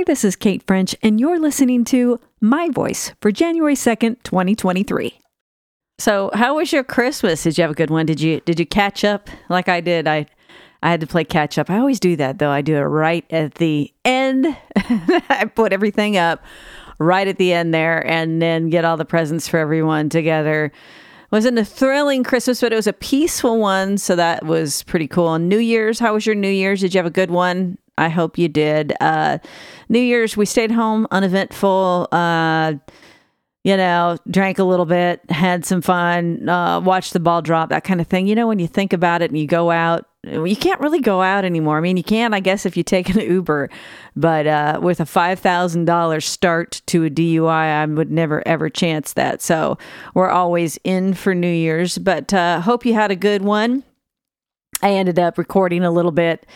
Hi, this is Kate French, and you're listening to My Voice for January 2nd, 2023. So, how was your Christmas? Did you have a good one? Did you did you catch up like I did? I I had to play catch up. I always do that though. I do it right at the end. I put everything up right at the end there and then get all the presents for everyone together. Wasn't a thrilling Christmas, but it was a peaceful one, so that was pretty cool. And New Year's, how was your New Year's? Did you have a good one? I hope you did. Uh, New Year's, we stayed home, uneventful. Uh, you know, drank a little bit, had some fun, uh, watched the ball drop, that kind of thing. You know, when you think about it and you go out, you can't really go out anymore. I mean, you can, I guess, if you take an Uber, but uh, with a $5,000 start to a DUI, I would never ever chance that. So we're always in for New Year's, but uh, hope you had a good one. I ended up recording a little bit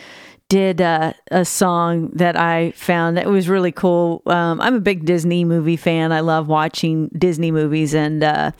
did uh, a song that I found that was really cool. Um, I'm a big Disney movie fan. I love watching Disney movies, and uh,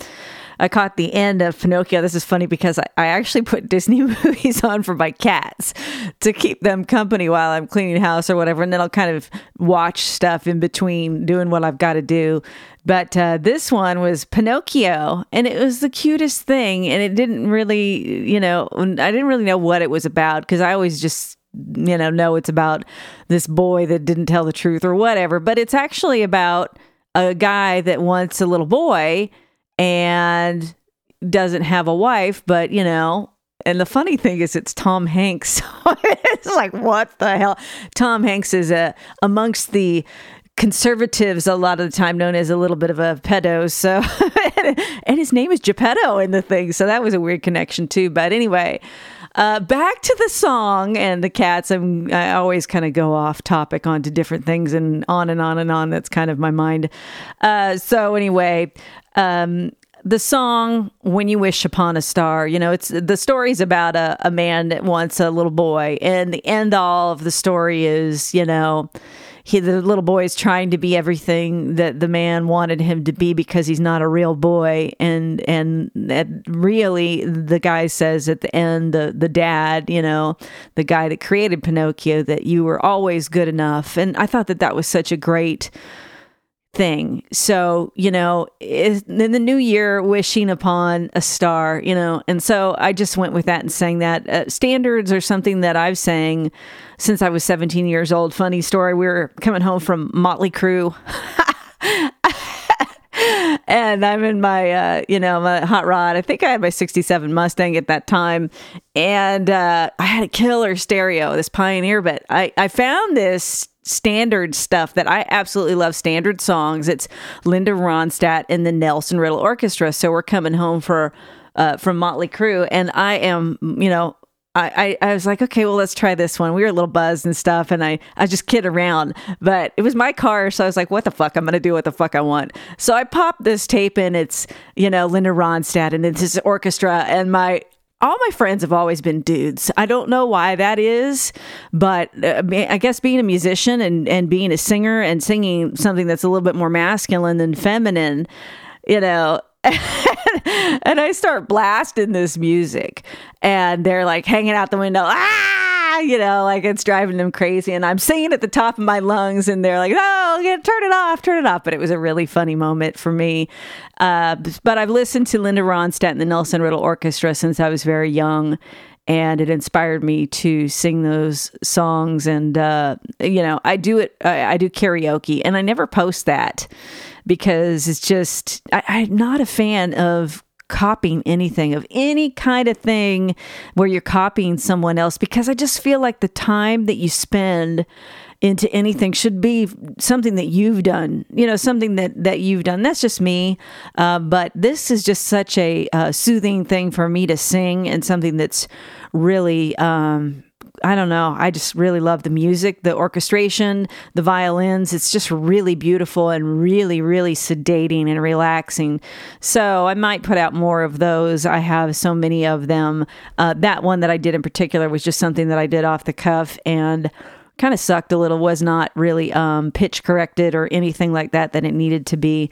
I caught the end of Pinocchio. This is funny because I, I actually put Disney movies on for my cats to keep them company while I'm cleaning house or whatever, and then I'll kind of watch stuff in between doing what I've got to do. But uh, this one was Pinocchio, and it was the cutest thing. And it didn't really, you know, I didn't really know what it was about because I always just you know, no, it's about this boy that didn't tell the truth or whatever, but it's actually about a guy that wants a little boy and doesn't have a wife, but you know, and the funny thing is it's Tom Hanks. it's like what the hell? Tom Hanks is a amongst the conservatives a lot of the time known as a little bit of a pedo so and his name is geppetto in the thing so that was a weird connection too but anyway uh, back to the song and the cats. I'm, I always kind of go off topic onto different things and on and on and on. That's kind of my mind. Uh, so anyway, um, the song "When You Wish Upon a Star," you know, it's the story's about a, a man that wants a little boy, and the end all of the story is, you know he the little boy is trying to be everything that the man wanted him to be because he's not a real boy. And and that really the guy says at the end the the dad you know the guy that created Pinocchio that you were always good enough. And I thought that that was such a great thing. So, you know, in the new year, wishing upon a star, you know, and so I just went with that and sang that. Uh, standards are something that I've sang since I was 17 years old. Funny story, we were coming home from Motley Crue. and I'm in my, uh, you know, my hot rod. I think I had my 67 Mustang at that time. And uh, I had a killer stereo, this Pioneer, but I, I found this standard stuff that I absolutely love standard songs. It's Linda Ronstadt and the Nelson Riddle Orchestra. So we're coming home for uh, from Motley Crue, and I am, you know, I, I, was like, okay, well, let's try this one. We were a little buzzed and stuff, and I, I just kid around, but it was my car, so I was like, what the fuck? I'm gonna do what the fuck I want. So I popped this tape in. It's you know Linda Ronstadt, and it's this orchestra, and my all my friends have always been dudes. I don't know why that is, but uh, I guess being a musician and, and being a singer and singing something that's a little bit more masculine than feminine, you know, and I start blasting this music, and they're like hanging out the window, ah, you know, like it's driving them crazy. And I'm singing at the top of my lungs, and they're like, "Oh, yeah, turn it off, turn it off." But it was a really funny moment for me. Uh, but I've listened to Linda Ronstadt and the Nelson Riddle Orchestra since I was very young, and it inspired me to sing those songs. And uh, you know, I do it. I, I do karaoke, and I never post that because it's just, I, I'm not a fan of copying anything of any kind of thing where you're copying someone else because I just feel like the time that you spend into anything should be something that you've done you know something that that you've done. That's just me. Uh, but this is just such a uh, soothing thing for me to sing and something that's really um, I don't know. I just really love the music, the orchestration, the violins. It's just really beautiful and really, really sedating and relaxing. So I might put out more of those. I have so many of them. Uh, that one that I did in particular was just something that I did off the cuff and kind of sucked a little, was not really um, pitch corrected or anything like that that it needed to be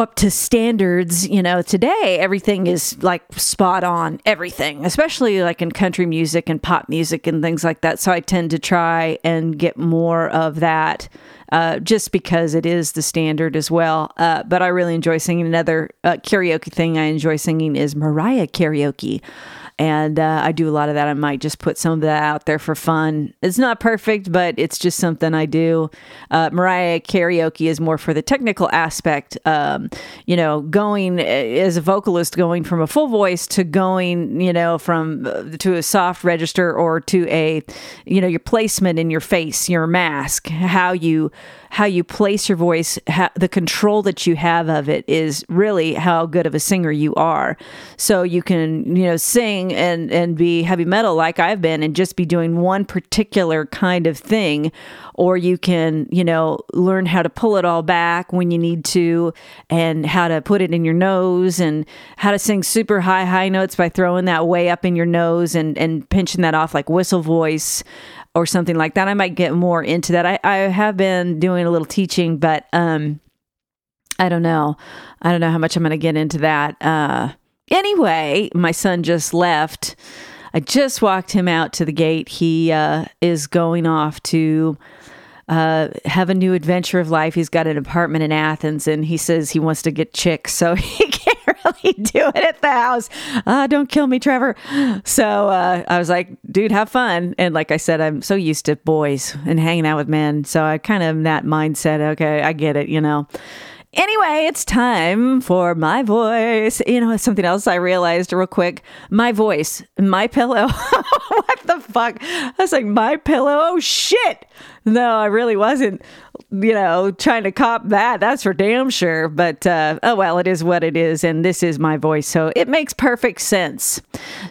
up to standards. You know, today everything is like spot on, everything, especially like in country music and pop music and things like that. So I tend to try and get more of that. Uh, just because it is the standard as well. Uh, but I really enjoy singing. Another uh, karaoke thing I enjoy singing is Mariah karaoke and uh, I do a lot of that. I might just put some of that out there for fun. It's not perfect, but it's just something I do. Uh, Mariah karaoke is more for the technical aspect. Um, you know, going uh, as a vocalist, going from a full voice to going, you know, from uh, to a soft register or to a, you know, your placement in your face, your mask, how you how you place your voice, how, the control that you have of it is really how good of a singer you are. So you can, you know, sing and and be heavy metal like I've been and just be doing one particular kind of thing or you can, you know, learn how to pull it all back when you need to and how to put it in your nose and how to sing super high high notes by throwing that way up in your nose and and pinching that off like whistle voice or something like that. I might get more into that. I, I have been doing a little teaching, but um, I don't know. I don't know how much I'm going to get into that. Uh, anyway, my son just left. I just walked him out to the gate. He uh, is going off to uh, have a new adventure of life. He's got an apartment in Athens and he says he wants to get chicks. So he really do it at the house. Uh, don't kill me, Trevor. So uh, I was like, dude, have fun. And like I said, I'm so used to boys and hanging out with men. So I kind of that mindset. Okay, I get it, you know. Anyway, it's time for my voice. You know, something else I realized real quick. My voice, my pillow. what the fuck? I was like, my pillow. Oh shit. No, I really wasn't, you know, trying to cop that. That's for damn sure. But uh, oh well, it is what it is, and this is my voice, so it makes perfect sense.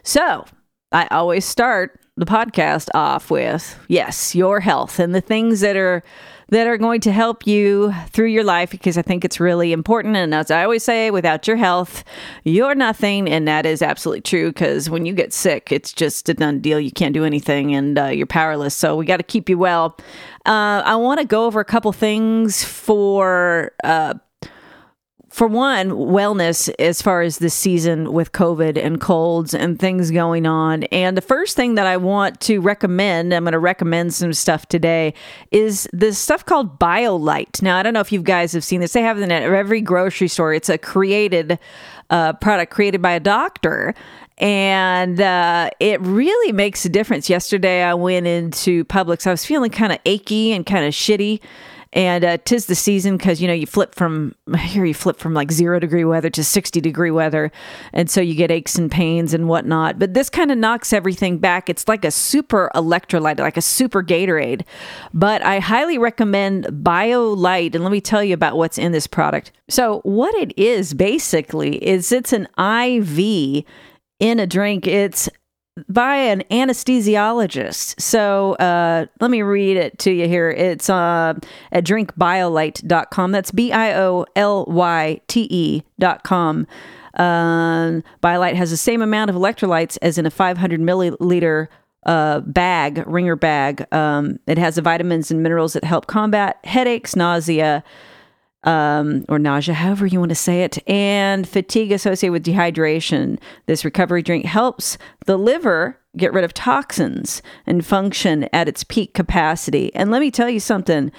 So I always start the podcast off with yes, your health and the things that are that are going to help you through your life because I think it's really important. And as I always say, without your health, you're nothing. And that is absolutely true because when you get sick, it's just a done deal. You can't do anything and uh, you're powerless. So we got to keep you well. Uh, I want to go over a couple things for uh, for one, wellness as far as this season with COVID and colds and things going on. And the first thing that I want to recommend, I'm going to recommend some stuff today, is this stuff called Biolyte. Now, I don't know if you guys have seen this. They have it in every grocery store. It's a created uh, product created by a doctor and uh, it really makes a difference. Yesterday, I went into Publix. I was feeling kind of achy and kind of shitty, and uh, tis the season because you know you flip from here you flip from like zero degree weather to 60 degree weather. And so you get aches and pains and whatnot. But this kind of knocks everything back. It's like a super electrolyte like a super gatorade. But i highly recommend Biolyte. And let me tell you about what's in this product. So what it is basically is it's an iv in a drink. It's by an anesthesiologist. So uh, let me read it to you here. It's uh, at drinkbiolyte.com. That's B I O L Y T E.com. Uh, Biolyte has the same amount of electrolytes as in a 500 milliliter uh, bag, ringer bag. Um, it has the vitamins and minerals that help combat headaches, nausea, um, or nausea, however you want to say it, and fatigue associated with dehydration. This recovery drink helps the liver get rid of toxins and function at its peak capacity. And let me tell you something.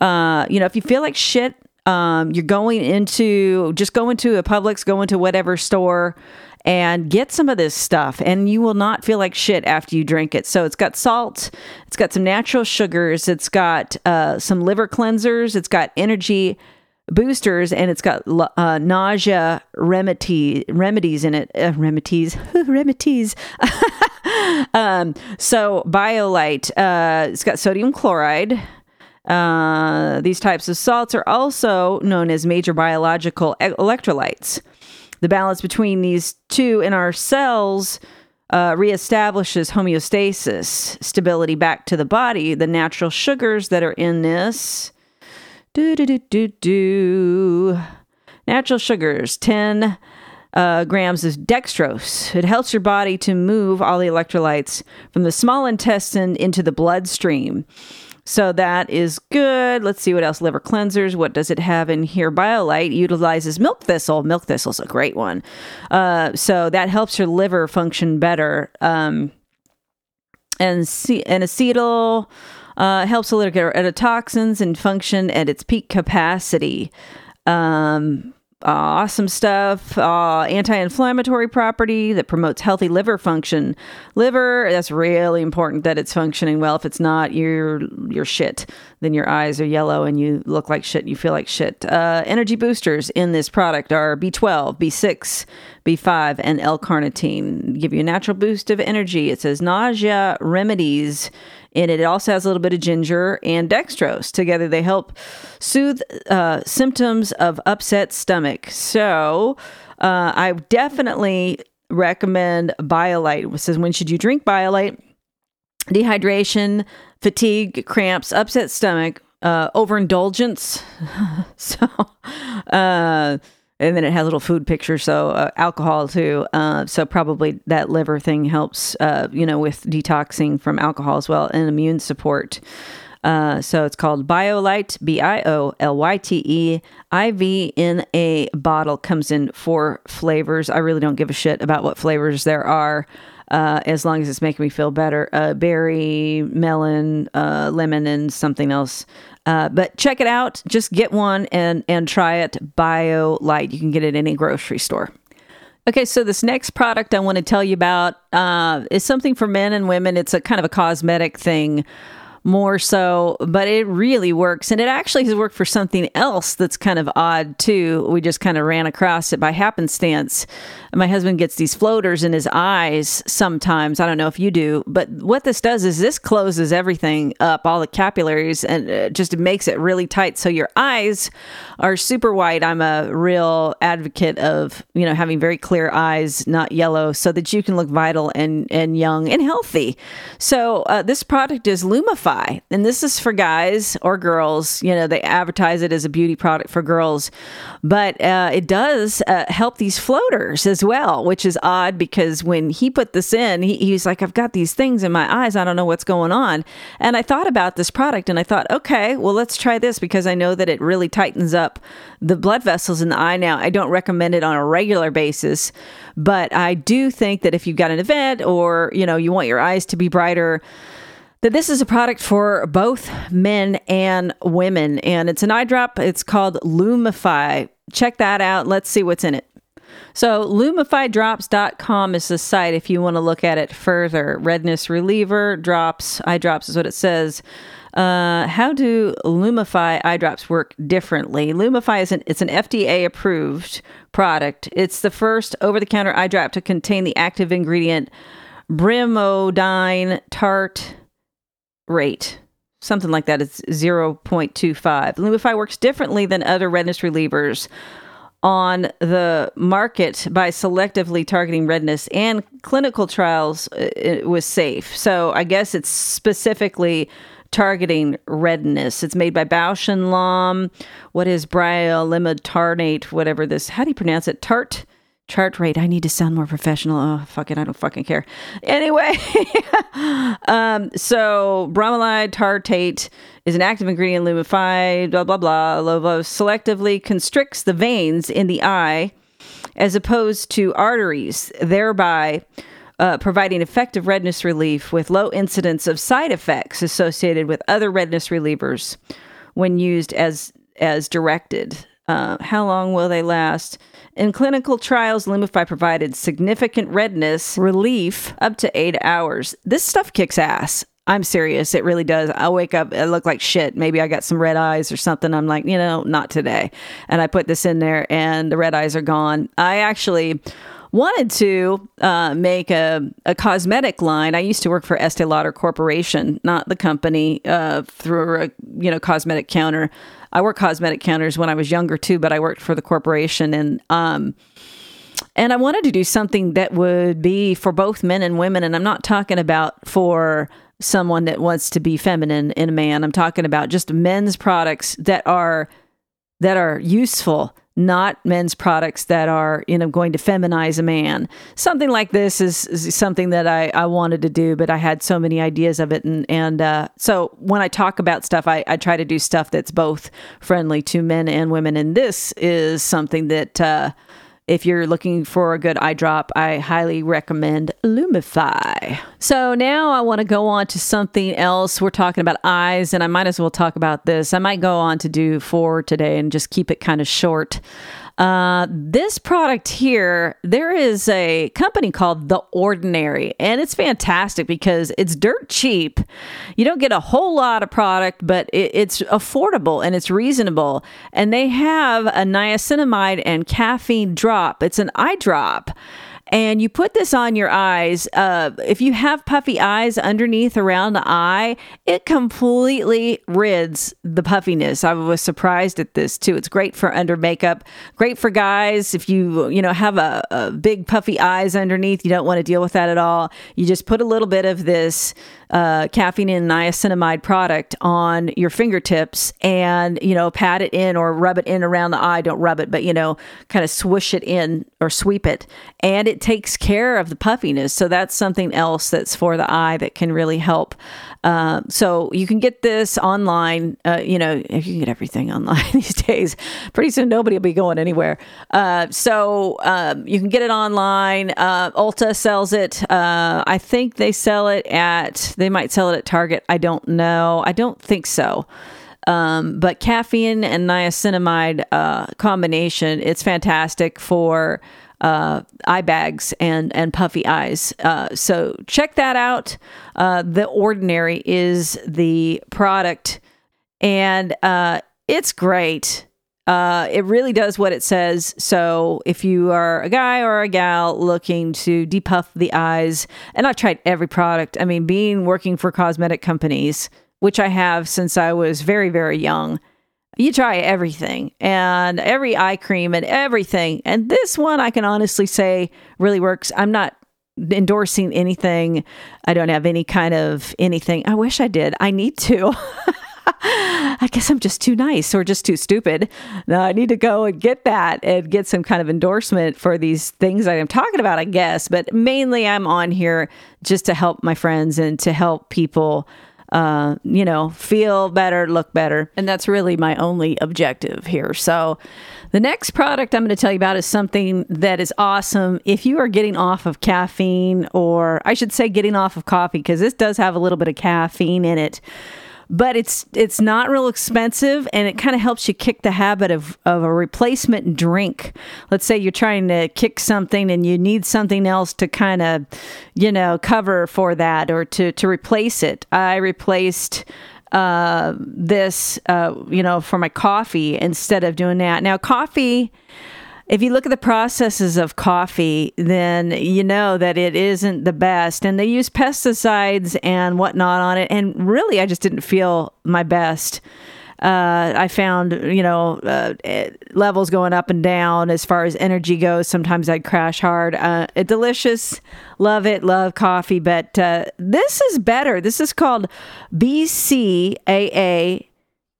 Uh, you know, if you feel like shit, um, you're going into just go into a Publix, go into whatever store and get some of this stuff and you will not feel like shit after you drink it so it's got salt it's got some natural sugars it's got uh, some liver cleansers it's got energy boosters and it's got uh, nausea remedy remedies in it uh, remedies remedies. Um, so Biolyte uh, it's got sodium chloride. Uh, these types of salts are also known as major biological electrolytes. The balance between these two in our cells uh, reestablishes homeostasis stability back to the body the natural sugars that are in this do, do, do, do, do. Natural sugars, 10 uh, grams of dextrose. It helps your body to move all the electrolytes from the small intestine into the bloodstream. So that is good. Let's see what else. Liver cleansers. What does it have in here? Biolyte utilizes milk thistle. Milk thistle's a great one. Uh, so that helps your liver function better. Um, and, c- and acetyl uh, helps the liver get rid of toxins and function at its peak capacity. Um, awesome stuff. Uh, anti-inflammatory property that promotes healthy liver function. Liver, that's really important that it's functioning well. If it's not, you're you're shit. Then your eyes are yellow and you look like shit. You feel like shit. Uh, energy boosters in this product are B12, B6, B5, and L-carnitine. Give you a natural boost of energy. It says nausea remedies in it. It also has a little bit of ginger and dextrose. Together, they help soothe uh, symptoms of upset stomach. So, uh, I definitely recommend Biolyte. It says, when should you drink Biolyte? Dehydration, fatigue, cramps, upset stomach, uh, overindulgence. so, uh, and then it has little food pictures so uh, alcohol too uh, so probably that liver thing helps uh, you know with detoxing from alcohol as well and immune support uh, so it's called Biolyte, B I O L Y T E. IV in a bottle comes in four flavors. I really don't give a shit about what flavors there are. Uh, as long as it's making me feel better. Uh, berry, melon, lemon, and something else. Uh, but check it out. Just get one and and try it. Biolyte. You can get it in any grocery store. Okay, so this next product I want to tell you about uh, is something for men and women. It's a kind of a cosmetic thing more so, but it really works. And it actually has worked for something else that's kind of odd too. We just kind of ran across it by happenstance. My husband gets these floaters in his eyes sometimes. I don't know if you do, but what this does is this closes everything up, all the capillaries, and it just makes it really tight. So your eyes are super white. I'm a real advocate of, you know, having very clear eyes, not yellow, so that you can look vital and, and young and healthy. So uh, this product is Lumify, and this is for guys or girls. You know, they advertise it as a beauty product for girls, but uh, it does uh, help these floaters as well, which is odd because when he put this in, he, he's like, I've got these things in my eyes. I don't know what's going on. And I thought about this product and I thought, okay, well, let's try this because I know that it really tightens up the blood vessels in the eye. Now, I don't recommend it on a regular basis, but I do think that if you've got an event or, you know, you want your eyes to be brighter, that this is a product for both men and women. And it's an eye drop. It's called Lumify. Check that out. Let's see what's in it. So, lumifydrops.com is the site if you want to look at it further. Redness reliever, drops, eye drops is what it says. Uh, how do Lumify eye drops work differently? Lumify is an it's an FDA approved product. It's the first over the counter eye drop to contain the active ingredient brimodine tartrate. Something like that. It's 0.25. Lumify works differently than other redness relievers on the market by selectively targeting redness and clinical trials uh, it was safe. So I guess it's specifically targeting redness. It's made by Bausch and Lomb. What is bryolimetarnate, whatever this, how do you pronounce it? Tart? Chart rate. I need to sound more professional. Oh, fuck it. I don't fucking care. Anyway, um, so bromide tartrate is an active ingredient lumified, blah, blah, blah. Lovo selectively constricts the veins in the eye as opposed to arteries, thereby uh, providing effective redness relief with low incidence of side effects associated with other redness relievers when used as as directed. Uh, how long will they last? In clinical trials, Lumify provided significant redness relief up to eight hours. This stuff kicks ass. I'm serious. It really does. I wake up, I look like shit. Maybe I got some red eyes or something. I'm like, you know, not today. And I put this in there and the red eyes are gone. I actually wanted to uh, make a, a cosmetic line. I used to work for Estee Lauder Corporation, not the company, uh, through a you know cosmetic counter. I worked cosmetic counters when I was younger too, but I worked for the corporation and um and I wanted to do something that would be for both men and women and I'm not talking about for someone that wants to be feminine in a man. I'm talking about just men's products that are that are useful not men's products that are you know going to feminize a man. Something like this is, is something that I, I wanted to do but i had so many ideas of it. And and uh, so when i talk about stuff I, I try to do stuff that's both friendly to men and women. And this is something that uh, if you're looking for a good eye drop, I highly recommend Lumify. So now I want to go on to something else. We're talking about eyes, and I might as well talk about this. I might go on to do four today and just keep it kind of short. Uh, this product here, there is a company called The Ordinary, and it's fantastic because it's dirt cheap. You don't get a whole lot of product, but it, it's affordable and it's reasonable. And they have a niacinamide and caffeine drop. It's an eye drop and you put this on your eyes. Uh, if you have puffy eyes underneath around the eye, it completely rids the puffiness. I was surprised at this too. It's great for under makeup, great for guys. If you you know have a, a big puffy eyes underneath, you don't want to deal with that at all. You just put a little bit of this uh, caffeine and niacinamide product on your fingertips and you know pat it in or rub it in around the eye. Don't rub it but you know kind of swish it in or sweep it. And it takes care of the puffiness. So that's something else that's for the eye that can really help. Uh, so you can get this online uh, you know you can get everything online. these days pretty soon nobody will be going anywhere uh, so um, you can get it online uh, ulta sells it uh, i think they sell it at they might sell it at Target. I don't know. I don't think so. Um, but caffeine and niacinamide uh, combination, it's fantastic for uh, eye bags and and puffy eyes. Uh, so check that out. Uh, the Ordinary is the product, and uh, it's great. Uh, it really does what it says. So if you are a guy or a gal looking to depuff the eyes, and I've tried every product. I mean, being working for cosmetic companies, which I have since I was very, very young, you try everything and every eye cream and everything. And this one, I can honestly say, really works. I'm not endorsing anything. I don't have any kind of anything. I wish I did. I need to. I guess I'm just too nice or just too stupid. Now I need to go and get that and get some kind of endorsement for these things I am talking about, I guess. But mainly I'm on here just to help my friends and to help people uh, you know, feel better, look better. And that's really my only objective here. So, the next product I'm going to tell you about is something that is awesome if you are getting off of caffeine, or I should say, getting off of coffee, because this does have a little bit of caffeine in it but it's it's not real expensive and it kind of helps you kick the habit of, of a replacement drink. Let's say you're trying to kick something and you need something else to kind of you know cover for that or to to replace it. I replaced uh, this uh, you know for my coffee instead of doing that. Now coffee if you look at the processes of coffee, then you know that it isn't the best. And they use pesticides and whatnot on it. And really, I just didn't feel my best. Uh, I found, you know, uh, levels going up and down as far as energy goes. Sometimes I'd crash hard. Uh, delicious. Love it. Love coffee. But uh, this is better. This is called BCAA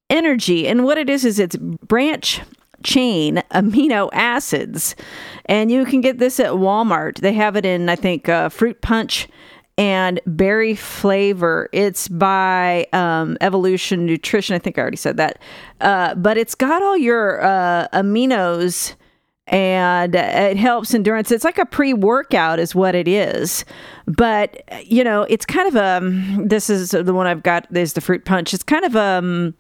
Energy. And what it is, is it's branch chain amino acids. And you can get this at Walmart. They have it in, I think, uh, fruit punch and berry flavor. It's by um, EVLution Nutrition. I think I already said that. Uh, but it's got all your uh, aminos and it helps endurance. It's like a pre workout, is what it is. But, you know, it's kind of a, um, this is the one I've got, there's the fruit punch. It's kind of um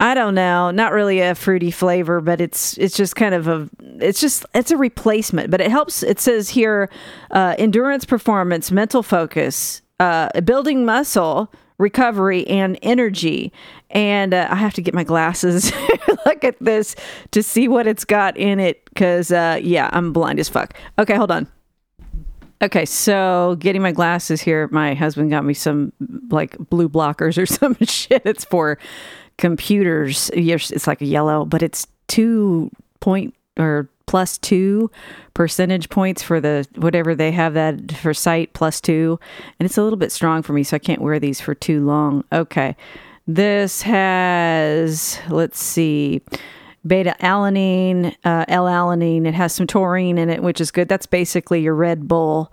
I don't know, not really a fruity flavor, but it's it's just kind of a it's just it's a replacement, but it helps. It says here, uh, endurance, performance, mental focus, uh, building muscle, recovery, and energy. And uh, I have to get my glasses, look at this to see what it's got in it, because uh, yeah, I'm blind as fuck. Okay, hold on. Okay, so getting my glasses here, my husband got me some like blue blockers or some shit. It's for computers, yes, it's like a yellow, but it's two point or plus two percentage points for the whatever they have that for sight plus two. And it's a little bit strong for me, so I can't wear these for too long. Okay. This has, let's see, beta alanine, uh, L-alanine. It has some taurine in it, which is good. That's basically your Red Bull.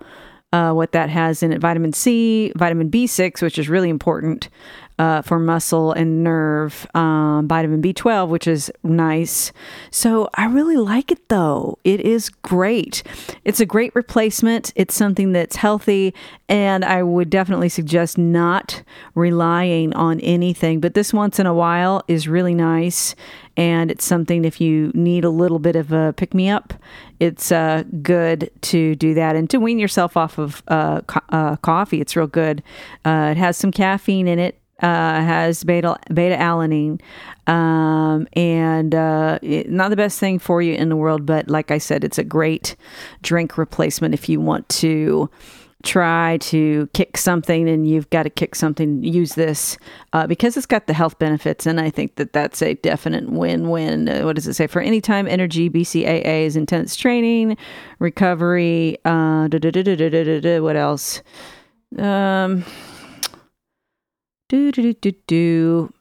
Uh, what that has in it vitamin C, vitamin B6, which is really important uh, for muscle and nerve, um, vitamin B12, which is nice. So I really like it though. It is great. It's a great replacement. It's something that's healthy, and I would definitely suggest not relying on anything. But this once in a while is really nice. And it's something if you need a little bit of a pick me up, it's uh, good to do that and to wean yourself off of uh, co- uh, coffee. It's real good. Uh, it has some caffeine in it uh, has beta beta alanine, um, and uh, it, not the best thing for you in the world. But like I said, it's a great drink replacement if you want to try to kick something and you've got to kick something use this uh, because it's got the health benefits. And i think that that's a definite win-win. Uh, what does it say? For any time energy bcaa is intense training recovery uh, what else? Um, do, do, do, do, do.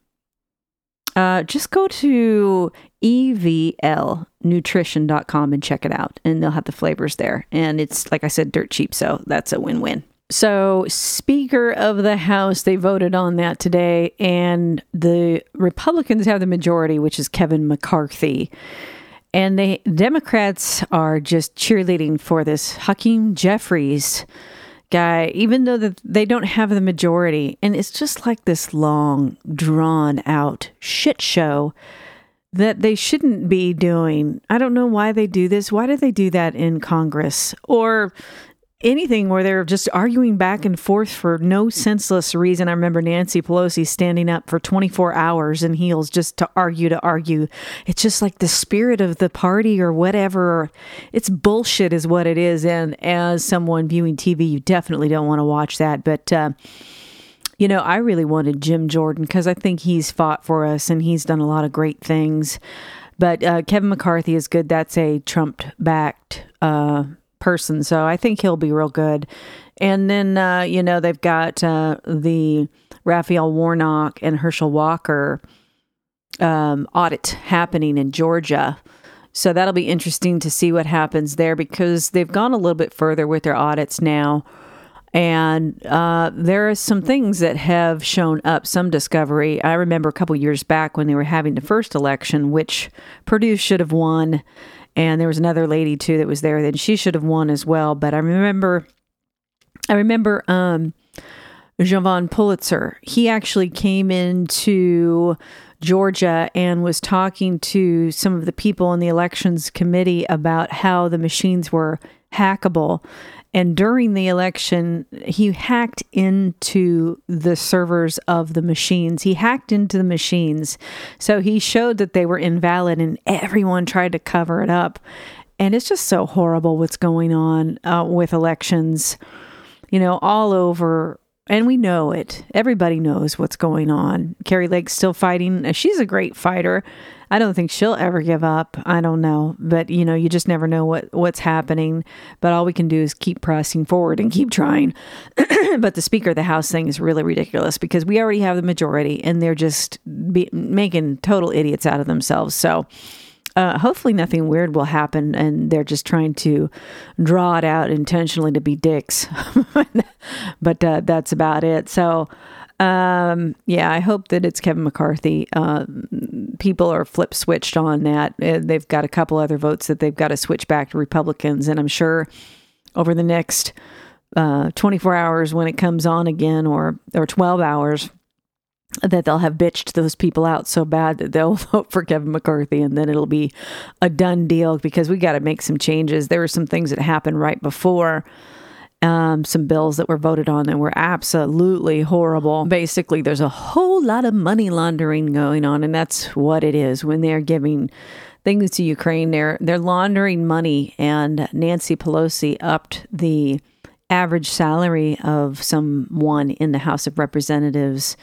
Uh, just go to evlnutrition.com and check it out, and they'll have the flavors there. And it's, like I said, dirt cheap, so that's a win win. So, Speaker of the House, they voted on that today, and the Republicans have the majority, which is Kevin McCarthy. And the Democrats are just cheerleading for this Hakeem Jeffries guy, even though that they don't have the majority. And it's just like this long, drawn out shit show that they shouldn't be doing. I don't know why they do this. Why do they do that in Congress or anything where they're just arguing back and forth for no senseless reason. I remember Nancy Pelosi standing up for 24 hours in heels just to argue to argue. It's just like the spirit of the party or whatever. It's bullshit, is what it is. And as someone viewing TV, you definitely don't want to watch that. But, uh, you know, I really wanted Jim Jordan because I think he's fought for us and he's done a lot of great things. But uh, Kevin McCarthy is good. That's a Trump backed uh, person. So I think he'll be real good. And then, uh, you know, they've got uh, the Raphael Warnock and Herschel Walker um, audit happening in Georgia. So that'll be interesting to see what happens there because they've gone a little bit further with their audits now. And uh, there are some things that have shown up, some discovery. I remember a couple years back when they were having the first election, which Perdue should have won and there was another lady too that was there that she should have won as well. But I remember, I remember um, Jovan Pulitzer. He actually came into Georgia and was talking to some of the people in the elections committee about how the machines were hackable and during the election, he hacked into the servers of the machines. He hacked into the machines. So he showed that they were invalid, and everyone tried to cover it up. And it's just so horrible what's going on uh, with elections, you know, all over and we know it. Everybody knows what's going on. Kari Lake's still fighting. Uh, she's a great fighter. I don't think she'll ever give up. I don't know, but you know, you just never know what what's happening. But all we can do is keep pressing forward and keep trying. but the Speaker of the House thing is really ridiculous because we already have the majority, and they're just be, making total idiots out of themselves. So uh, hopefully nothing weird will happen and they're just trying to draw it out intentionally to be dicks. but uh, that's about it. So, um, yeah, I hope that it's Kevin McCarthy. Uh, people are flip switched on that. Uh, they've got a couple other votes that they've got to switch back to Republicans. And I'm sure over the next uh, 24 hours when it comes on again or, or 12 hours, that they'll have bitched those people out so bad that they'll vote for Kevin McCarthy and then it'll be a done deal because we got to make some changes. There were some things that happened right before um, some bills that were voted on that were absolutely horrible. Basically, there's a whole lot of money laundering going on, and that's what it is when they're giving things to Ukraine. They're they're laundering money, and Nancy Pelosi upped the average salary of someone in the House of Representatives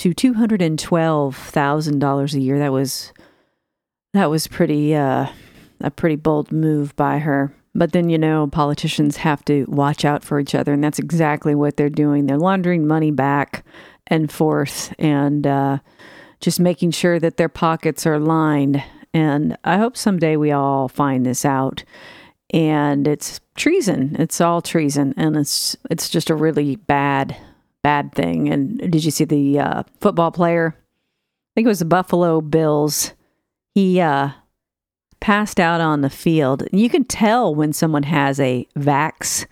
to two hundred and twelve thousand dollars a year. That was that was pretty uh, a pretty bold move by her. But then you know politicians have to watch out for each other, and that's exactly what they're doing. They're laundering money back and forth, and uh, just making sure that their pockets are lined. And I hope someday we all find this out. And it's treason. It's all treason. And it's it's just a really bad, bad thing. And did you see the uh, football player? I think it was the Buffalo Bills. He uh, passed out on the field. You can tell when someone has a vax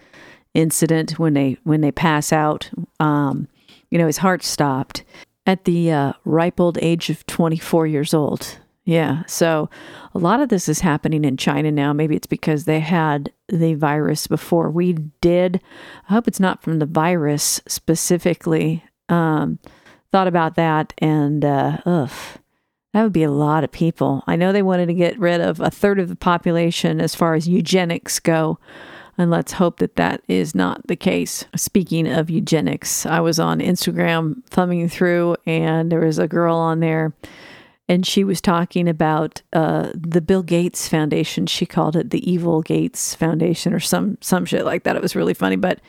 incident when they when they pass out. Um, you know, his heart stopped at the uh, ripe old age of 24 years old. Yeah, so a lot of this is happening in China now. Maybe it's because they had the virus before we did. I hope it's not from the virus specifically. Um, thought about that, and uh, ugh, that would be a lot of people. I know they wanted to get rid of a third of the population as far as eugenics go. And let's hope that that is not the case. Speaking of eugenics, I was on Instagram thumbing through, and there was a girl on there, and she was talking about uh, the Bill Gates Foundation. She called it the Evil Gates Foundation or some some shit like that. It was really funny, but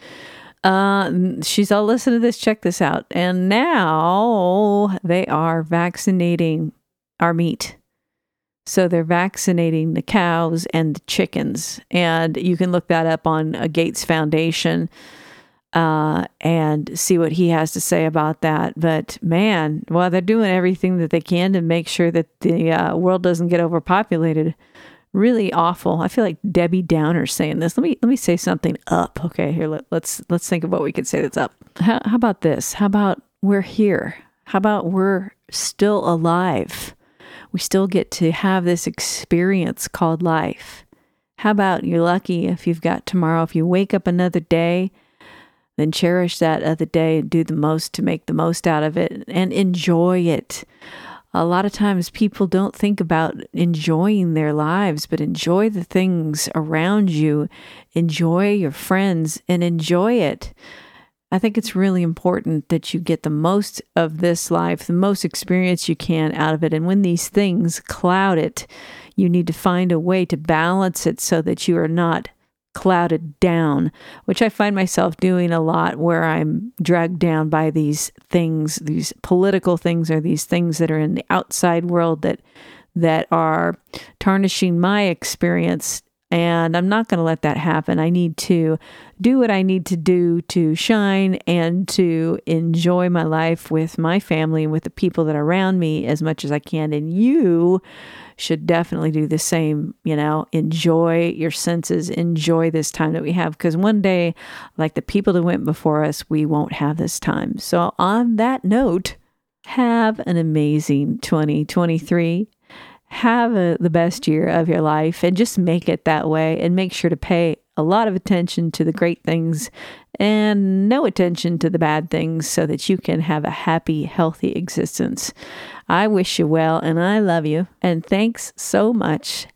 uh, she's all listen to this, check this out. And now they are vaccinating our meat. So they're vaccinating the cows and the chickens. And you can look that up on a Gates Foundation uh, and see what he has to say about that. But man, well, they're doing everything that they can to make sure that the uh, world doesn't get overpopulated. Really awful. I feel like Debbie Downer saying this. Let me let me say something up. Okay, here let, let's let's think of what we could say that's up. How, how about this? How about we're here? How about we're still alive? we still get to have this experience called life. How about you're lucky if you've got tomorrow? If you wake up another day, then cherish that other day and do the most to make the most out of it and enjoy it. A lot of times people don't think about enjoying their lives, but enjoy the things around you, enjoy your friends, and enjoy it. I think it's really important that you get the most of this life, the most experience you can out of it. And when these things cloud it, you need to find a way to balance it so that you are not clouded down, which I find myself doing a lot where I'm dragged down by these things, these political things or these things that are in the outside world that that are tarnishing my experience and I'm not going to let that happen. I need to do what I need to do to shine and to enjoy my life with my family and with the people that are around me as much as I can. And you should definitely do the same. You know, enjoy your senses, enjoy this time that we have. Because one day, like the people that went before us, we won't have this time. So, on that note, have an amazing 2023 have a, the best year of your life and just make it that way and make sure to pay a lot of attention to the great things and no attention to the bad things so that you can have a happy, healthy existence. I wish you well and I love you. And thanks so much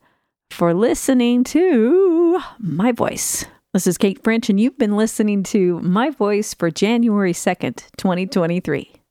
for listening to my voice. This is Kate French, and you've been listening to my voice for January 2nd, 2023.